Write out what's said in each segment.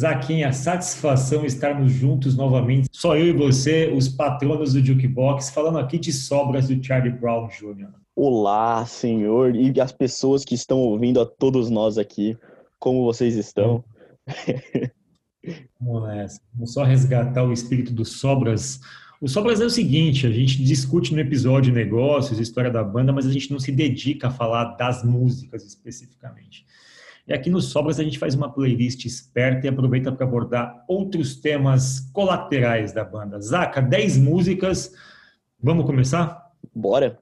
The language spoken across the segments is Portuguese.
Zaquinha, satisfação estarmos juntos novamente. Só eu e você, os patronos do Jukebox, falando aqui de sobras do Charlie Brown Jr. Olá, senhor, e as pessoas que estão ouvindo, a todos nós aqui, como vocês estão? Vamos nessa. Vamos só resgatar o espírito do Sobras. O Sobras é o seguinte: a gente discute no episódio negócios, história da banda, mas a gente não se dedica a falar das músicas especificamente. E aqui no Sobras a gente faz uma playlist esperta e aproveita para abordar outros temas colaterais da banda. Zaca, 10 músicas. Vamos começar? Bora!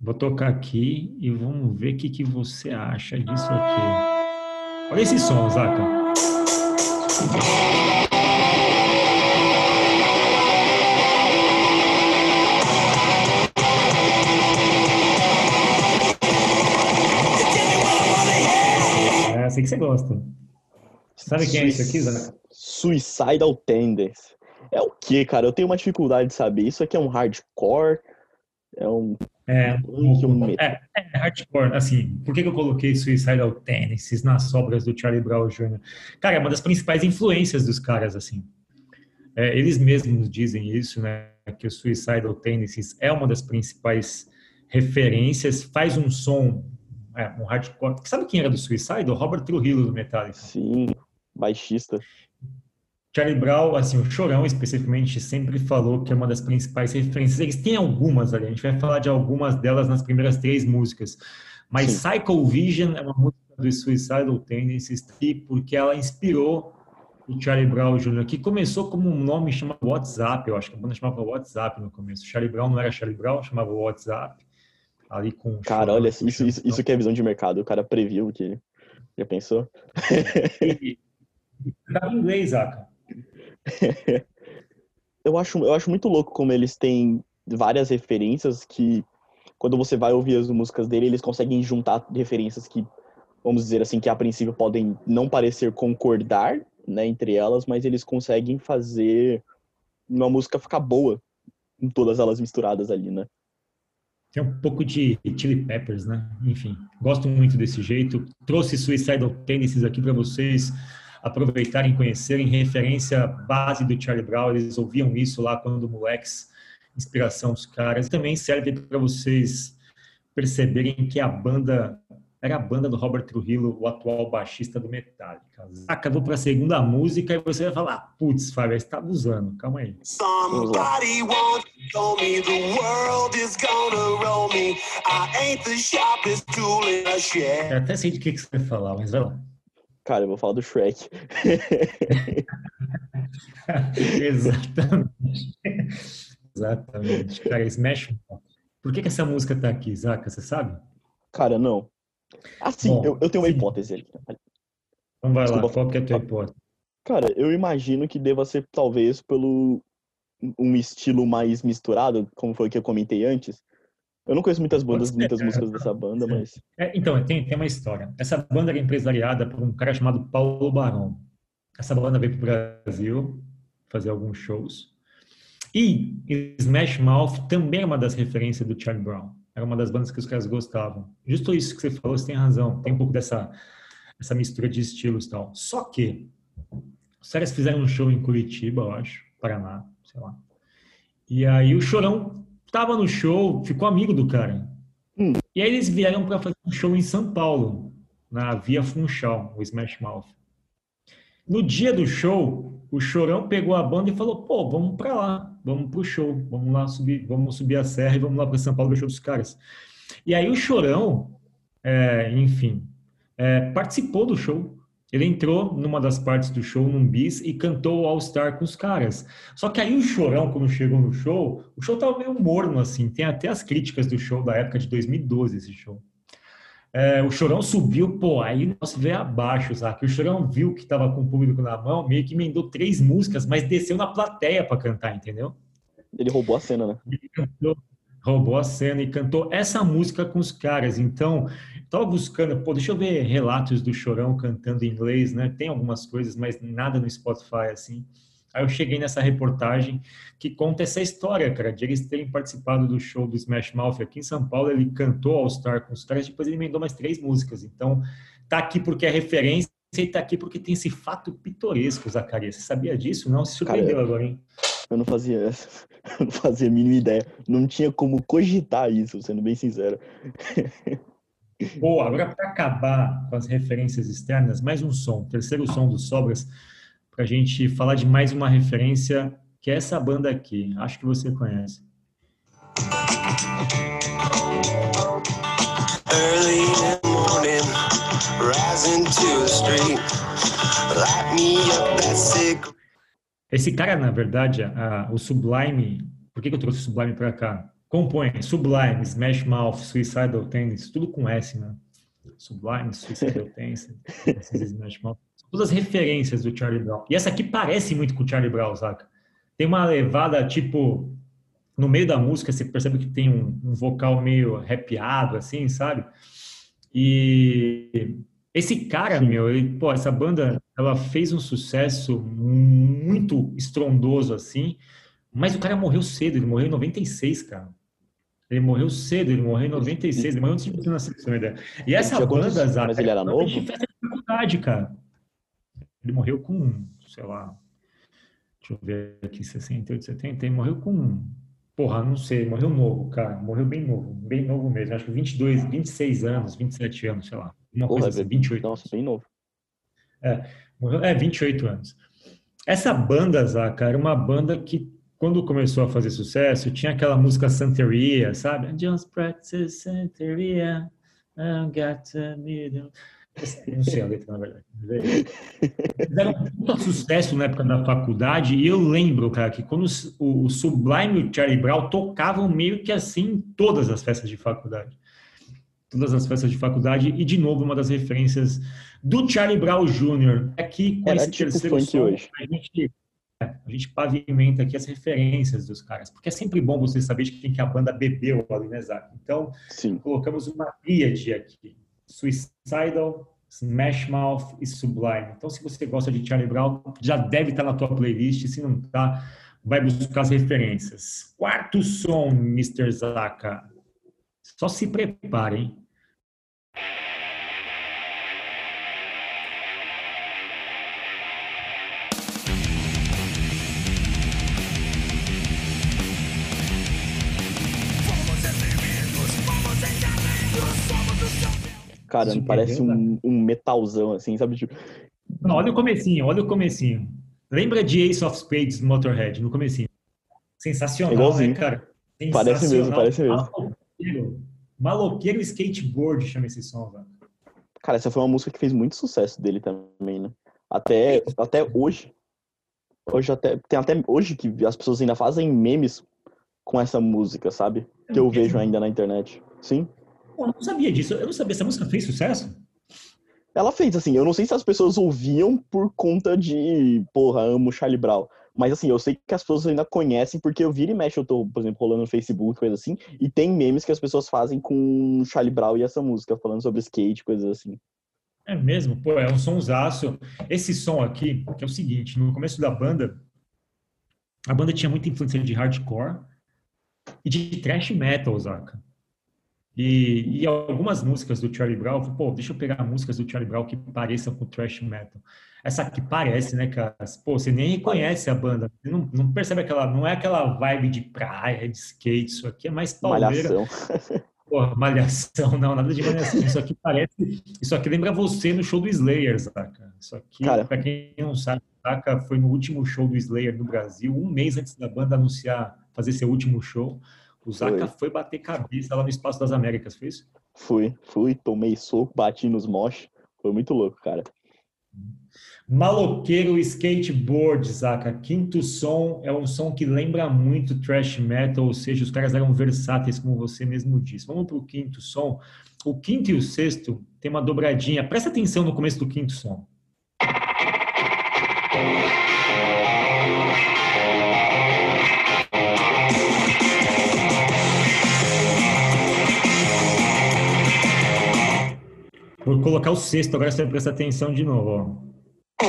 Vou tocar aqui e vamos ver o que, que você acha disso aqui. Olha esse som, Zaca. Sei que você gosta. Sabe quem é isso aqui, Zé? Suicidal Tendency. É o que, cara? Eu tenho uma dificuldade de saber. Isso aqui é um hardcore? É um. É, um, é, é hardcore. Assim, por que, que eu coloquei Suicidal Tendencies nas sobras do Charlie Brown Jr.? Cara, é uma das principais influências dos caras, assim. É, eles mesmos dizem isso, né? Que o Suicidal Tendencies é uma das principais referências. Faz um som é, um hardcore. Sabe quem era do Suicide? O Robert Trujillo do Metallica. Sim, baixista. Charlie Brown, assim, o Chorão especificamente, sempre falou que é uma das principais referências. Eles têm algumas ali, a gente vai falar de algumas delas nas primeiras três músicas. Mas Sim. Cycle Vision é uma música do Suicidal Tendencies, porque ela inspirou o Charlie Brown Jr., que começou como um nome chamado WhatsApp, eu acho que a banda chamava WhatsApp no começo. Charlie Brown não era Charlie Brown, chamava WhatsApp ali com. Cara, olha, isso, isso, isso que é visão de mercado. O cara previu que. Já pensou? Tá em inglês, Aka. eu, acho, eu acho muito louco como eles têm várias referências que, quando você vai ouvir as músicas dele, eles conseguem juntar referências que, vamos dizer assim, que a princípio podem não parecer concordar né, entre elas, mas eles conseguem fazer uma música ficar boa com todas elas misturadas ali, né? Tem um pouco de Chili Peppers, né? Enfim, gosto muito desse jeito. Trouxe Suicidal Tendencies aqui para vocês aproveitarem conhecerem. Referência base do Charlie Brown, eles ouviam isso lá quando moleques, inspiração dos caras. Também serve para vocês perceberem que a banda era a banda do Robert Trujillo, o atual baixista do Metallica. Acabou para a segunda música e você vai falar, putz, Fábio, você tá abusando, calma aí. Somebody won't show me the world is gonna roll me. I ain't the sharpest tool in a shed. Eu até sei de que, que você vai falar, mas vai lá. Cara, eu vou falar do Shrek. Exatamente. Exatamente. Cara, Smash. Por que, que essa música tá aqui, Zaca? Você sabe? Cara, não. Assim, Bom, eu, eu, tenho uma sim. hipótese ali. Então vai Desculpa, lá, qual que é a tua hipótese? Cara, eu imagino que deva ser talvez pelo um estilo mais misturado, como foi o que eu comentei antes. Eu não conheço muitas bandas, muitas músicas dessa banda, mas. É, então, tem, tem uma história. Essa banda era empresariada por um cara chamado Paulo Barão. Essa banda veio para o Brasil fazer alguns shows. E Smash Mouth também é uma das referências do Charlie Brown era uma das bandas que os caras gostavam. Justo isso que você falou, você tem razão. Tem um pouco dessa essa mistura de estilos e tal. Só que os caras fizeram um show em Curitiba, eu acho, Paraná, sei lá. E aí o Chorão tava no show, ficou amigo do cara. Hum. E aí eles vieram para fazer um show em São Paulo, na Via Funchal, o Smash Mouth. No dia do show, o Chorão pegou a banda e falou: pô, vamos para lá, vamos pro show, vamos lá subir, vamos subir a serra e vamos lá para São Paulo ver o show dos caras. E aí o Chorão, é, enfim, é, participou do show. Ele entrou numa das partes do show, num bis, e cantou All Star com os caras. Só que aí o Chorão, quando chegou no show, o show tava meio morno, assim. Tem até as críticas do show da época de 2012, esse show. É, o Chorão subiu, pô, aí o negócio veio abaixo, sabe? O Chorão viu que tava com o público na mão, meio que emendou três músicas, mas desceu na plateia para cantar, entendeu? Ele roubou a cena, né? Ele cantou, roubou a cena e cantou essa música com os caras. Então, tava buscando, pô, deixa eu ver relatos do Chorão cantando em inglês, né? Tem algumas coisas, mas nada no Spotify assim. Aí eu cheguei nessa reportagem que conta essa história, cara, de eles terem participado do show do Smash Mouth aqui em São Paulo. Ele cantou All Star com os caras, depois ele emendou mais três músicas. Então, tá aqui porque é referência, está aqui porque tem esse fato pitoresco, Zacarias. Você sabia disso? Não? Se surpreendeu Cara, agora, hein? Eu não fazia eu não fazia a mínima ideia. Não tinha como cogitar isso, sendo bem sincero. Pô, agora para acabar com as referências externas, mais um som, terceiro som dos Sobras, para a gente falar de mais uma referência, que é essa banda aqui. Acho que você conhece. Early in the morning, rising to the street, light me up that cigarette. Esse cara, na verdade, a, o Sublime, por que, que eu trouxe o Sublime para cá? Compõe Sublime, Smash Mouth, Suicidal Tendencies, tudo com S, né? Sublime, Suicidal Tendencies, Smash Mouth. Todas as referências do Charlie Brown. E essa aqui parece muito com o Charlie Brown, saca? Tem uma levada, tipo, no meio da música, você percebe que tem um, um vocal meio rapeado, assim, sabe? E esse cara, meu, ele, pô, essa banda, ela fez um sucesso muito estrondoso, assim, mas o cara morreu cedo, ele morreu em 96, cara. Ele morreu cedo, ele morreu em 96, ele morreu antes de você nascer, ideia. E essa banda, Zaca, mas ele era novo? de faculdade, cara. Ele morreu com, sei lá, deixa eu ver aqui, 68, 70, ele morreu com, porra, não sei, morreu novo, cara, morreu bem novo, bem novo mesmo, acho que 22, 26 anos, 27 anos, sei lá, uma Porra, coisa assim, 28. Nossa, bem novo. É, morreu, é, 28 anos. Essa banda, Zaca, era uma banda que quando começou a fazer sucesso, tinha aquela música Santeria, sabe? Just practice Santeria, I got to meet. Não sei a letra, na verdade. Fizeram um sucesso na época da faculdade e eu lembro, cara, que quando o Sublime e o Charlie Brown tocavam meio que assim em todas as festas de faculdade. Todas as festas de faculdade e, de novo, uma das referências do Charlie Brown Jr. Aqui, com Era esse tipo terceiro som, hoje. a gente a gente pavimenta aqui as referências dos caras, porque é sempre bom você saber de quem que a banda bebeu ali, né, Zac? Então, Sim. colocamos uma tríade aqui. Suicidal, Smash Mouth e Sublime. Então, se você gosta de Charlie Brown, já deve estar na tua playlist. Se não tá, vai buscar as referências. Quarto som, Mr. Zaka. Só se preparem. Cara, parece um, um metalzão, assim, sabe? Tipo, Não, olha o comecinho, olha o comecinho. Lembra de Ace of Spades Motorhead no comecinho? Sensacional, Igualzinho. né, cara? Parece mesmo, Sensacional. parece mesmo. Maloqueiro. Maloqueiro Skateboard chama esse som, velho. Cara, essa foi uma música que fez muito sucesso dele também, né? Até, até hoje. Hoje até, tem até hoje que as pessoas ainda fazem memes com essa música, sabe? Que eu vejo ainda na internet. Sim. Pô, eu não sabia disso. Eu não sabia. Essa música fez sucesso? Ela fez, assim, eu não sei se as pessoas ouviam por conta de, porra, amo Charlie Brown. Mas assim, eu sei que as pessoas ainda conhecem, porque eu viro e mexo, eu tô, por exemplo, rolando no Facebook, coisa assim, e tem memes que as pessoas fazem com Charlie Brown e essa música, falando sobre skate, coisas assim. É mesmo? Pô, é um sonsaço. Esse som aqui, que é o seguinte, no começo da banda, a banda tinha muita influência de hardcore e de thrash metal, Zaca. E, e algumas músicas do Charlie Brown, pô, deixa eu pegar músicas do Charlie Brown que pareçam com thrash metal. Essa aqui parece, né, cara? Pô, você nem reconhece a banda. Você não, não percebe aquela, não é aquela vibe de praia, de skate, isso aqui é mais pauleira. Malhação. Porra, malhação, não, nada de malhação. Isso aqui parece. Isso aqui lembra você no show do Slayer, saca? Isso aqui, Cara. pra quem não sabe, saca, foi no último show do Slayer no Brasil, um mês antes da banda anunciar fazer seu último show. O Zaka foi, bater cabeça lá no Espaço das Américas, foi isso? Fui, fui, tomei soco, bati nos mosh. Foi muito louco, cara. Maloqueiro Skateboard, Zaka. Quinto som é um som que lembra muito thrash metal, ou seja, os caras eram versáteis, como você mesmo disse. Vamos para o quinto som. O quinto e o sexto tem uma dobradinha. Presta atenção no começo do quinto som. Vou colocar o sexto, agora você vai prestar atenção de novo. Ó.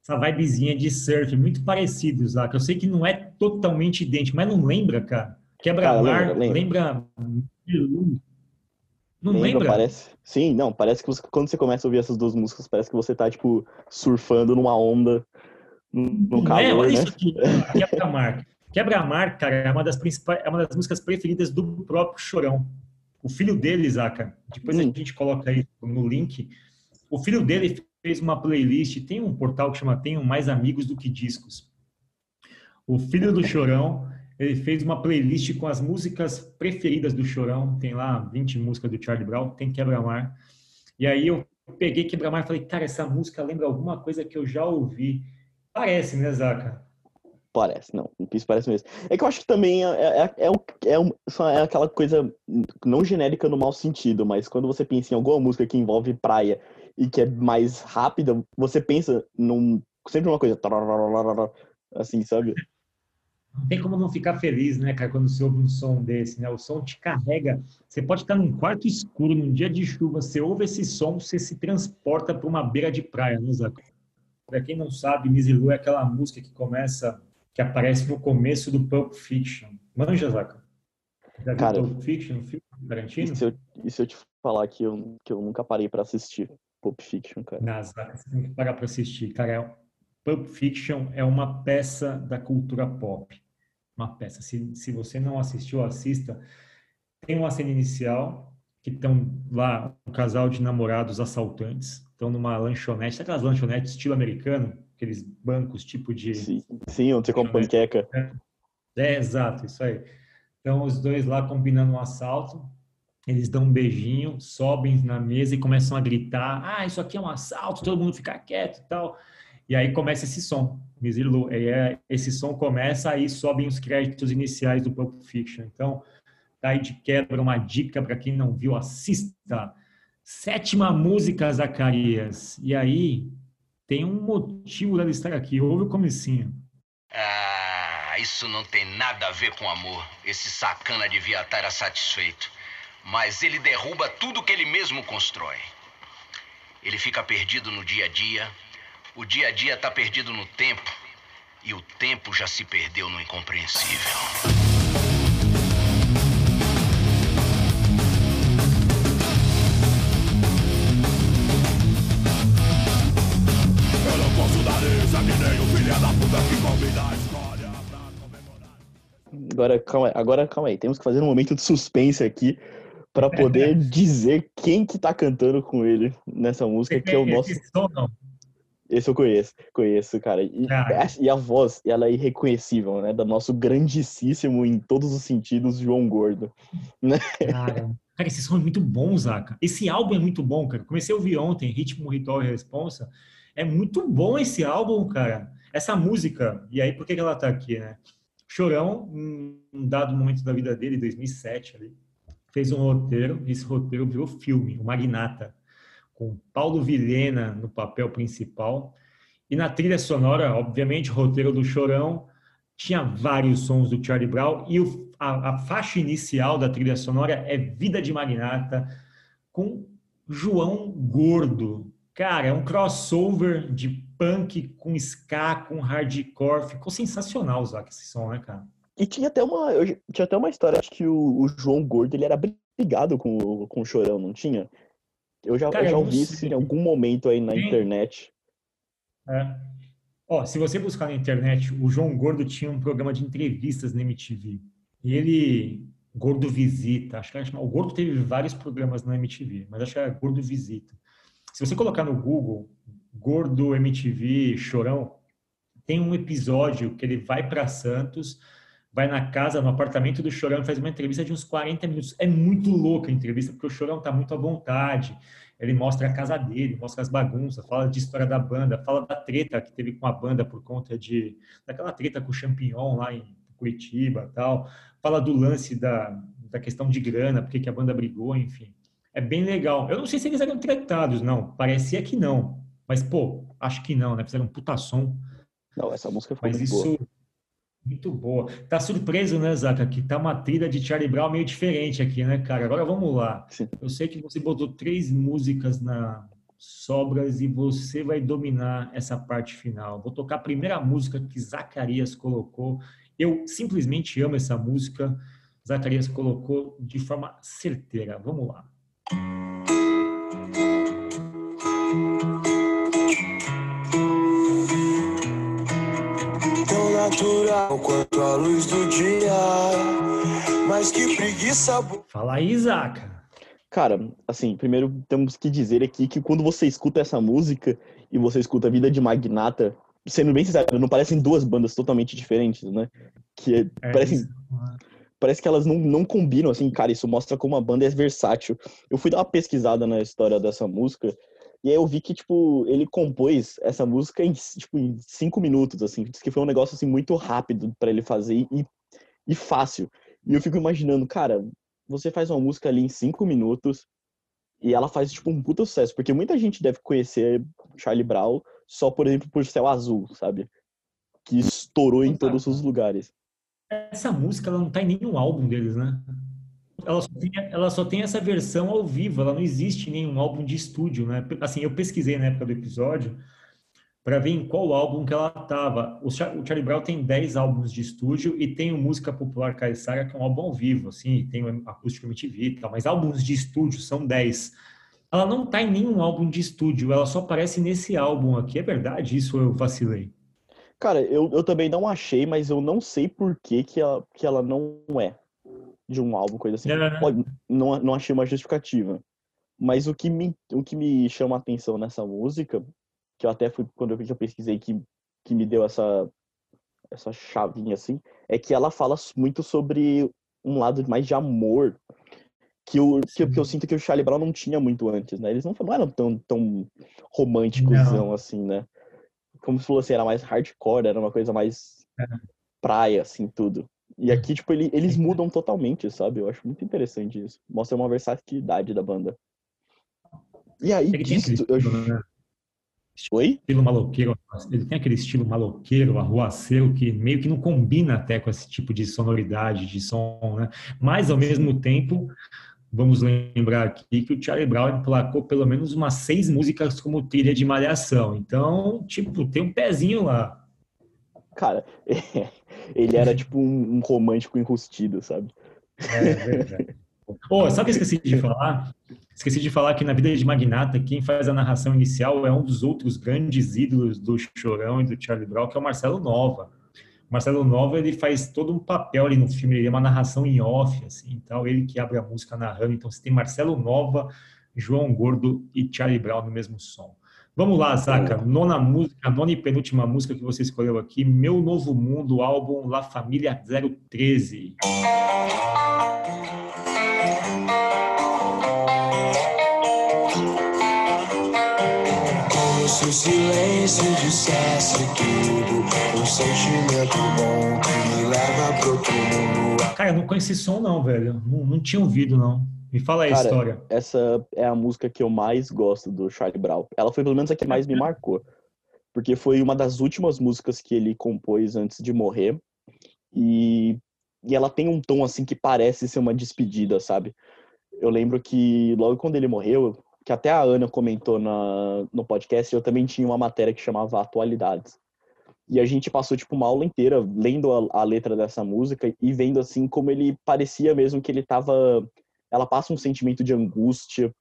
essa vibezinha de surf, muito parecido, Zaca. Eu sei que não é totalmente idêntico, mas não lembra, cara? Quebra-mar, lembra, lembra. Não lembra, lembra? Parece. Sim, não, parece que você, quando você começa a ouvir essas duas músicas, parece que você tá, tipo, surfando numa onda no calor, é, olha né? isso aqui, Quebra-mar. Quebra-mar, cara, é uma das principais, é uma das músicas preferidas do próprio Chorão. O filho dele, Zaca, depois hum. a gente coloca aí no link. O filho dele fez uma playlist, tem um portal que chama Tenho Mais Amigos do que Discos. O filho do Chorão, ele fez uma playlist com as músicas preferidas do Chorão, tem lá 20 músicas do Charlie Brown, tem Quebra-Mar. E aí eu peguei Quebra-Mar e falei, cara, essa música lembra alguma coisa que eu já ouvi. Parece, né, Zaca? Parece, não. Isso parece mesmo. É que eu acho que também é, é, é, é, é aquela coisa não genérica no mau sentido, mas quando você pensa em alguma música que envolve praia e que é mais rápida, você pensa num sempre uma coisa assim, sabe? Não tem como não ficar feliz, né, cara, quando você ouve um som desse, né? O som te carrega. Você pode estar num quarto escuro, num dia de chuva, você ouve esse som, você se transporta para uma beira de praia, né, Zaca? Para quem não sabe, Mizilu é aquela música que começa, que aparece no começo do Pulp Fiction. Manja, Zaca? Já Cara, Pulp Fiction, filme Tarantino? E se, eu, e se eu te falar que eu, que eu nunca parei para assistir Pulp Fiction, cara? Não, Zaca, você tem que parar para assistir. Cara, é, Pulp Fiction é uma peça da cultura pop. Uma peça. Se, se você não assistiu, assista. Tem uma cena inicial que estão lá, um casal de namorados assaltantes estão numa lanchonete, sabe aquelas lanchonetes estilo americano? Aqueles bancos tipo de. Sim, sim onde você compra panqueca. É, é, exato, isso aí. Então, os dois lá combinando um assalto, eles dão um beijinho, sobem na mesa e começam a gritar: Ah, isso aqui é um assalto, todo mundo fica quieto e tal. E aí começa esse som, Misilu. É, esse som começa, aí sobem os créditos iniciais do Pulp Fiction. Então, tá aí de quebra uma dica para quem não viu, assista. Sétima música, Zacarias. E aí, tem um motivo dela estar aqui. Ouve o comecinho. Ah, isso não tem nada a ver com amor. Esse sacana devia estar satisfeito. Mas ele derruba tudo que ele mesmo constrói. Ele fica perdido no dia a dia. O dia a dia está perdido no tempo. E o tempo já se perdeu no incompreensível. Agora, calma aí, agora, calma aí. Temos que fazer um momento de suspense aqui para poder dizer quem que tá cantando com ele nessa música, que é o nosso... Esse eu conheço, conheço, cara. E, e, a voz, ela é irreconhecível, né? Do nosso grandíssimo, em todos os sentidos, João Gordo. Né? Cara, cara, esse som é muito bom, Zaca. Esse álbum é muito bom, cara. Comecei a ouvir ontem, Ritmo, Ritual e Responsa. É muito bom esse álbum, cara. Essa música, e aí por que ela tá aqui, né? Chorão, um dado momento da vida dele, 2007, ali, fez um roteiro, e esse roteiro virou filme, O Magnata, com Paulo Vilhena no papel principal. E na trilha sonora, obviamente, roteiro do Chorão, tinha vários sons do Charlie Brown, e o, a, a faixa inicial da trilha sonora é Vida de Magnata, com João Gordo. Cara, é um crossover de punk com ska, com hardcore. Ficou sensacional usar esse som, né, cara? E tinha até uma, tinha até uma história, acho que o, o, João Gordo, ele era brigado com, com o Chorão, não tinha? Eu já, cara, eu já ouvi isso em algum momento aí na Sim. internet. É. Ó, se você buscar na internet, o João Gordo tinha um programa de entrevistas na MTV. E ele, Gordo Visita, acho que era, o Gordo teve vários programas na MTV, mas acho que era Gordo Visita. Se você colocar no Google Gordo MTV, Chorão, tem um episódio que ele vai para Santos, vai na casa, no apartamento do Chorão, faz uma entrevista de uns 40 minutos. É muito louca a entrevista, porque o Chorão tá muito à vontade. Ele mostra a casa dele, mostra as bagunças, fala de história da banda, fala da treta que teve com a banda por conta de daquela treta com o Champignon lá em Curitiba, tal. Fala do lance da, da questão de grana, porque que a banda brigou, enfim. É bem legal. Eu não sei se eles eram tratados, não. Parecia que não. Mas, pô, acho que não, né? Fizeram um puta som. Não, essa música foi Mas muito isso, boa. Muito boa. Tá surpreso, né, Zaca? Que tá uma trilha de Charlie Brown meio diferente aqui, né, cara? Agora vamos lá. Sim. Eu sei que você botou três músicas na, sobras e você vai dominar essa parte final. Vou tocar a primeira música que Zacarias colocou. Eu simplesmente amo essa música. Zacarias colocou de forma certeira. Vamos lá. Natural quanto a luz do dia, mas que preguiça. Fala aí, Zaca. Cara, assim, primeiro temos que dizer aqui que quando você escuta essa música e você escuta Vida de Magnata, sendo bem sincero, não parecem duas bandas totalmente diferentes, né? Que é, é parecem, parece que elas não, não combinam, assim, cara, isso mostra como a banda é versátil. Eu fui dar uma pesquisada na história dessa música e aí eu vi que, tipo, ele compôs essa música em, tipo, em cinco minutos, assim. Diz que foi um negócio, assim, muito rápido para ele fazer e, e fácil. E eu fico imaginando, cara, você faz uma música ali em cinco minutos e ela faz, tipo, um puta sucesso. Porque muita gente deve conhecer Charlie Brown só, por exemplo, por Céu Azul, sabe? Que estourou em todos os lugares. Essa música, ela não tá em nenhum álbum deles, né? Ela só, tem, ela só tem essa versão ao vivo, ela não existe nenhum álbum de estúdio, né? Assim, eu pesquisei na época do episódio, para ver em qual álbum que ela estava. O, Charlie Brown tem 10 álbuns de estúdio e tem o Música Popular Caissara, que é um álbum ao vivo, assim, tem o Acústico MTV e tal, mas álbuns de estúdio são 10. Ela não está em nenhum álbum de estúdio, ela só aparece nesse álbum aqui. É verdade isso eu vacilei? Cara, eu, eu também não achei, mas eu não sei por que, que, ela, que ela não é de um álbum, coisa assim. É. Pode, não, não achei uma justificativa. Mas o que, me, o que me chama a atenção nessa música que eu até fui, quando eu, pesquisei, que, que me deu essa, essa chavinha, assim, é que ela fala muito sobre um lado mais de amor, que eu, que, que, eu sinto que o Charlie Brown não tinha muito antes, né? Eles não, não eram tão, tão românticos, assim, né? Como se fosse, era mais hardcore, era uma coisa mais é. praia, assim, tudo. E aqui, tipo, ele, eles mudam totalmente, sabe? Eu acho muito interessante isso. Mostra uma versatilidade da banda. E aí, disso, eu, né? Oi? Estilo maloqueiro, ele tem aquele estilo maloqueiro, arruaceiro, que meio que não combina até com esse tipo de sonoridade, de som, né? Mas, ao mesmo tempo, vamos lembrar aqui que o Charlie Brown placou pelo menos umas seis músicas como trilha de malhação. Então, tipo, tem um pezinho lá. Cara, ele era tipo um, romântico enrustido, sabe? É, é verdade. Oh, sabe o que eu esqueci de falar? Esqueci de falar que na vida de Magnata, quem faz a narração inicial é um dos outros grandes ídolos do Chorão e do Charlie Brown, que é o Marcelo Nova. O Marcelo Nova, ele faz todo um papel ali no filme, ele é uma narração em off, assim, então ele que abre a música narrando. Então você tem Marcelo Nova, João Gordo e Charlie Brown no mesmo som. Vamos lá, Zaca. Nona música, nona e penúltima música que você escolheu aqui, Meu Novo Mundo, álbum La Família 013. se o silêncio dissesse tudo, um sentimento bom que me leva pro outro mundo. Cara, eu não conheci esse som não, velho. Não, não tinha ouvido, não. Me fala aí Cara, a história. Essa é a música que eu mais gosto do Charlie Brown. Ela foi pelo menos a que mais me marcou. Porque foi uma das últimas músicas que ele compôs antes de morrer. E, e ela tem um tom assim que parece ser uma despedida, sabe? Eu lembro que logo quando ele morreu, que até a Ana comentou na, no podcast, eu também tinha uma matéria que chamava Atualidades. E a gente passou, tipo, uma aula inteira lendo a, a letra dessa música e vendo, assim, como ele parecia mesmo que ele tava... Ela passa um sentimento de angústia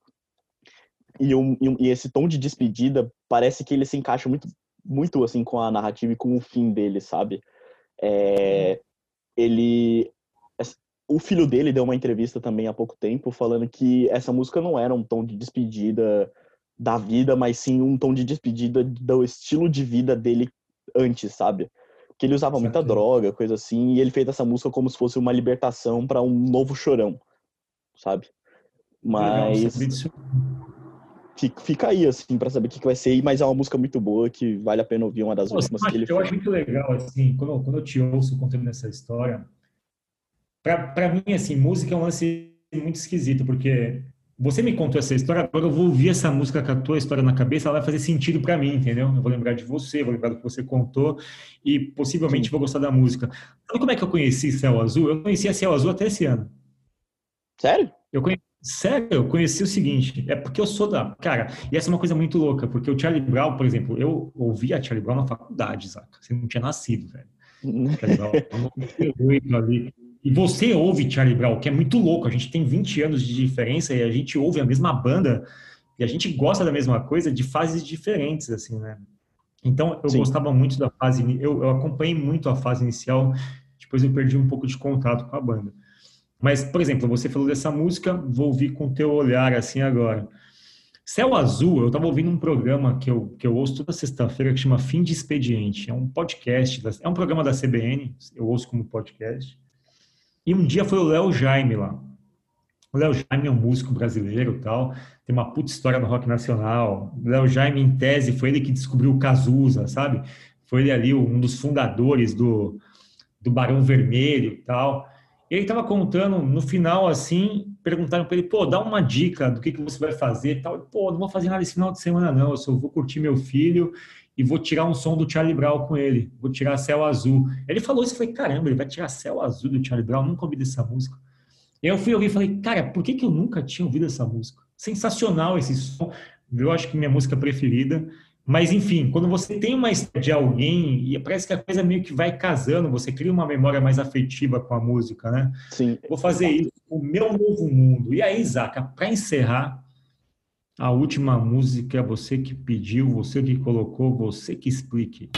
e, um, e esse tom de despedida parece que ele se encaixa muito, muito assim, com a narrativa e com o fim dele, sabe? É, ele o filho dele deu uma entrevista também há pouco tempo falando que essa música não era um tom de despedida da vida, mas sim um tom de despedida do estilo de vida dele antes, sabe? Que ele usava muita droga, coisa assim, e ele fez essa música como se fosse uma libertação para um novo chorão, sabe? Mas fica aí assim para saber o que vai ser, mas é uma música muito boa que vale a pena ouvir uma das últimas que ele eu fez. Acho muito legal assim, quando, quando eu te ouço contando essa história, para mim, assim, música é um lance muito esquisito, porque você me contou essa história, agora eu vou ouvir essa música com a tua história na cabeça, ela vai fazer sentido para mim, entendeu? Eu vou lembrar de você, vou lembrar do que você contou e possivelmente Sim. vou gostar da música. Sabe como é que eu conheci Céu Azul? Eu conhecia Céu Azul até esse ano. Sério? Eu conheci Sério, eu conheci o seguinte, é porque eu sou da. Cara, e essa é uma coisa muito louca, porque o Charlie Brown, por exemplo, eu ouvi a Charlie Brown na faculdade, saca? Você não tinha nascido, velho. ali. E você ouve Charlie Brown, que é muito louco. A gente tem 20 anos de diferença e a gente ouve a mesma banda e a gente gosta da mesma coisa de fases diferentes, assim, né? Então, eu Sim. gostava muito da fase... Eu, eu acompanhei muito a fase inicial, depois eu perdi um pouco de contato com a banda. Mas, por exemplo, você falou dessa música, vou ouvir com teu olhar, assim, agora. Céu Azul, eu estava ouvindo um programa que eu, que eu ouço toda sexta-feira que chama Fim de Expediente. É um podcast, é um programa da CBN, eu ouço como podcast. E um dia foi o Léo Jaime lá. O Léo Jaime é um músico brasileiro tal, tem uma puta história no rock nacional. O Léo Jaime, em tese, foi ele que descobriu o Cazuza, sabe? Foi ele ali um dos fundadores do, do Barão Vermelho e tal. E ele estava contando, no final, assim, perguntaram para ele, pô, dá uma dica do que, que você vai fazer e tal. Pô, não vou fazer nada esse final de semana, não. Eu só vou curtir meu filho e vou tirar um som do Charlie Brown com ele. Vou tirar Céu Azul. Ele falou isso, eu falei, caramba, ele vai tirar Céu Azul do Charlie Brown? Nunca ouvi dessa música. E eu fui ouvir e falei, cara, por que, que eu nunca tinha ouvido essa música? Sensacional esse som. Eu acho que minha música preferida. Mas, enfim, quando você tem uma história de alguém, e parece que a coisa meio que vai casando, você cria uma memória mais afetiva com a música, né? Sim. Vou fazer isso, o meu novo mundo. E aí, Zaca, para encerrar, a última música, você que pediu, você que colocou, você que explique.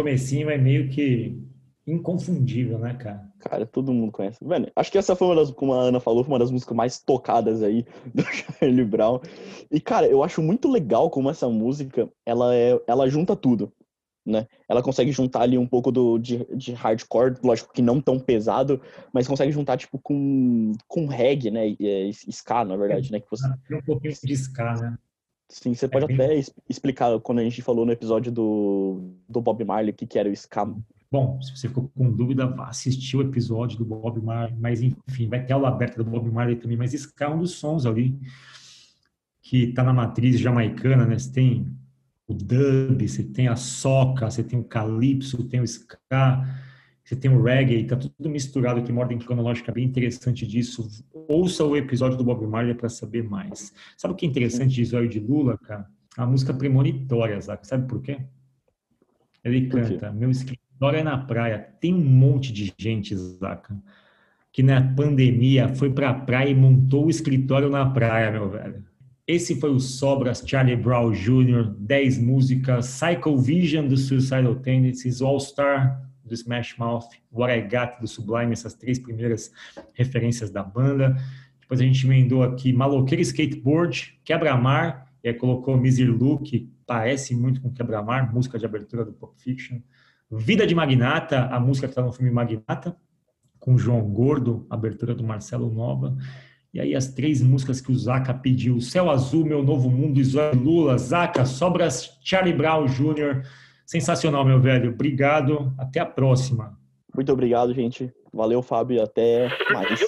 Comecinho é meio que inconfundível, né, cara? Cara, todo mundo conhece. Mano, acho que essa foi uma das, como a Ana falou, foi uma das músicas mais tocadas aí do Charlie Brown. E, cara, eu acho muito legal como essa música, ela, é, ela junta tudo, né? Ela consegue juntar ali um pouco do, de, de hardcore, lógico que não tão pesado, mas consegue juntar, tipo, com, com reggae, né? E, é, ska, na verdade, né? Que você... Tem um pouquinho de ska, né? Sim, você pode é até bem... explicar quando a gente falou no episódio do, do Bob Marley o que, que era o ska. Bom, se você ficou com dúvida, vá assistir o episódio do Bob Marley, mas enfim, vai ter aula aberta do Bob Marley também, mas ska é um dos sons ali que está na matriz jamaicana, né? Você tem o dub, você tem a soca, você tem o calypso, tem o ska, você tem o reggae, tá tudo misturado aqui, uma ordem cronológica bem interessante disso. Ouça o episódio do Bob Marley para saber mais. Sabe o que é interessante de Zóio de Lula, cara? A música premonitória, Zaca. Sabe por quê? Ele canta, meu escritório é na praia. Tem um monte de gente, Zaca, que na pandemia foi pra praia e montou o escritório na praia, meu velho. Esse foi o Sobras Charlie Brown Jr., 10 músicas, Psycho Vision do Suicidal Tendencies, All Star do Smash Mouth, What I Got do Sublime, essas três primeiras referências da banda. Depois a gente emendou aqui Maloqueiro Skateboard, Quebra-Mar, e aí colocou Miser Lu, que parece muito com Quebra-Mar, música de abertura do Pop Fiction. Vida de Magnata, a música que está no filme Magnata, com João Gordo, abertura do Marcelo Nova. E aí as três músicas que o Zaca pediu, Céu Azul, Meu Novo Mundo, Isola Lula, Zaca, Sobras, Charlie Brown Jr., Sensacional, meu velho. Obrigado. Até a próxima. Muito obrigado, gente. Valeu, Fábio. Até mais.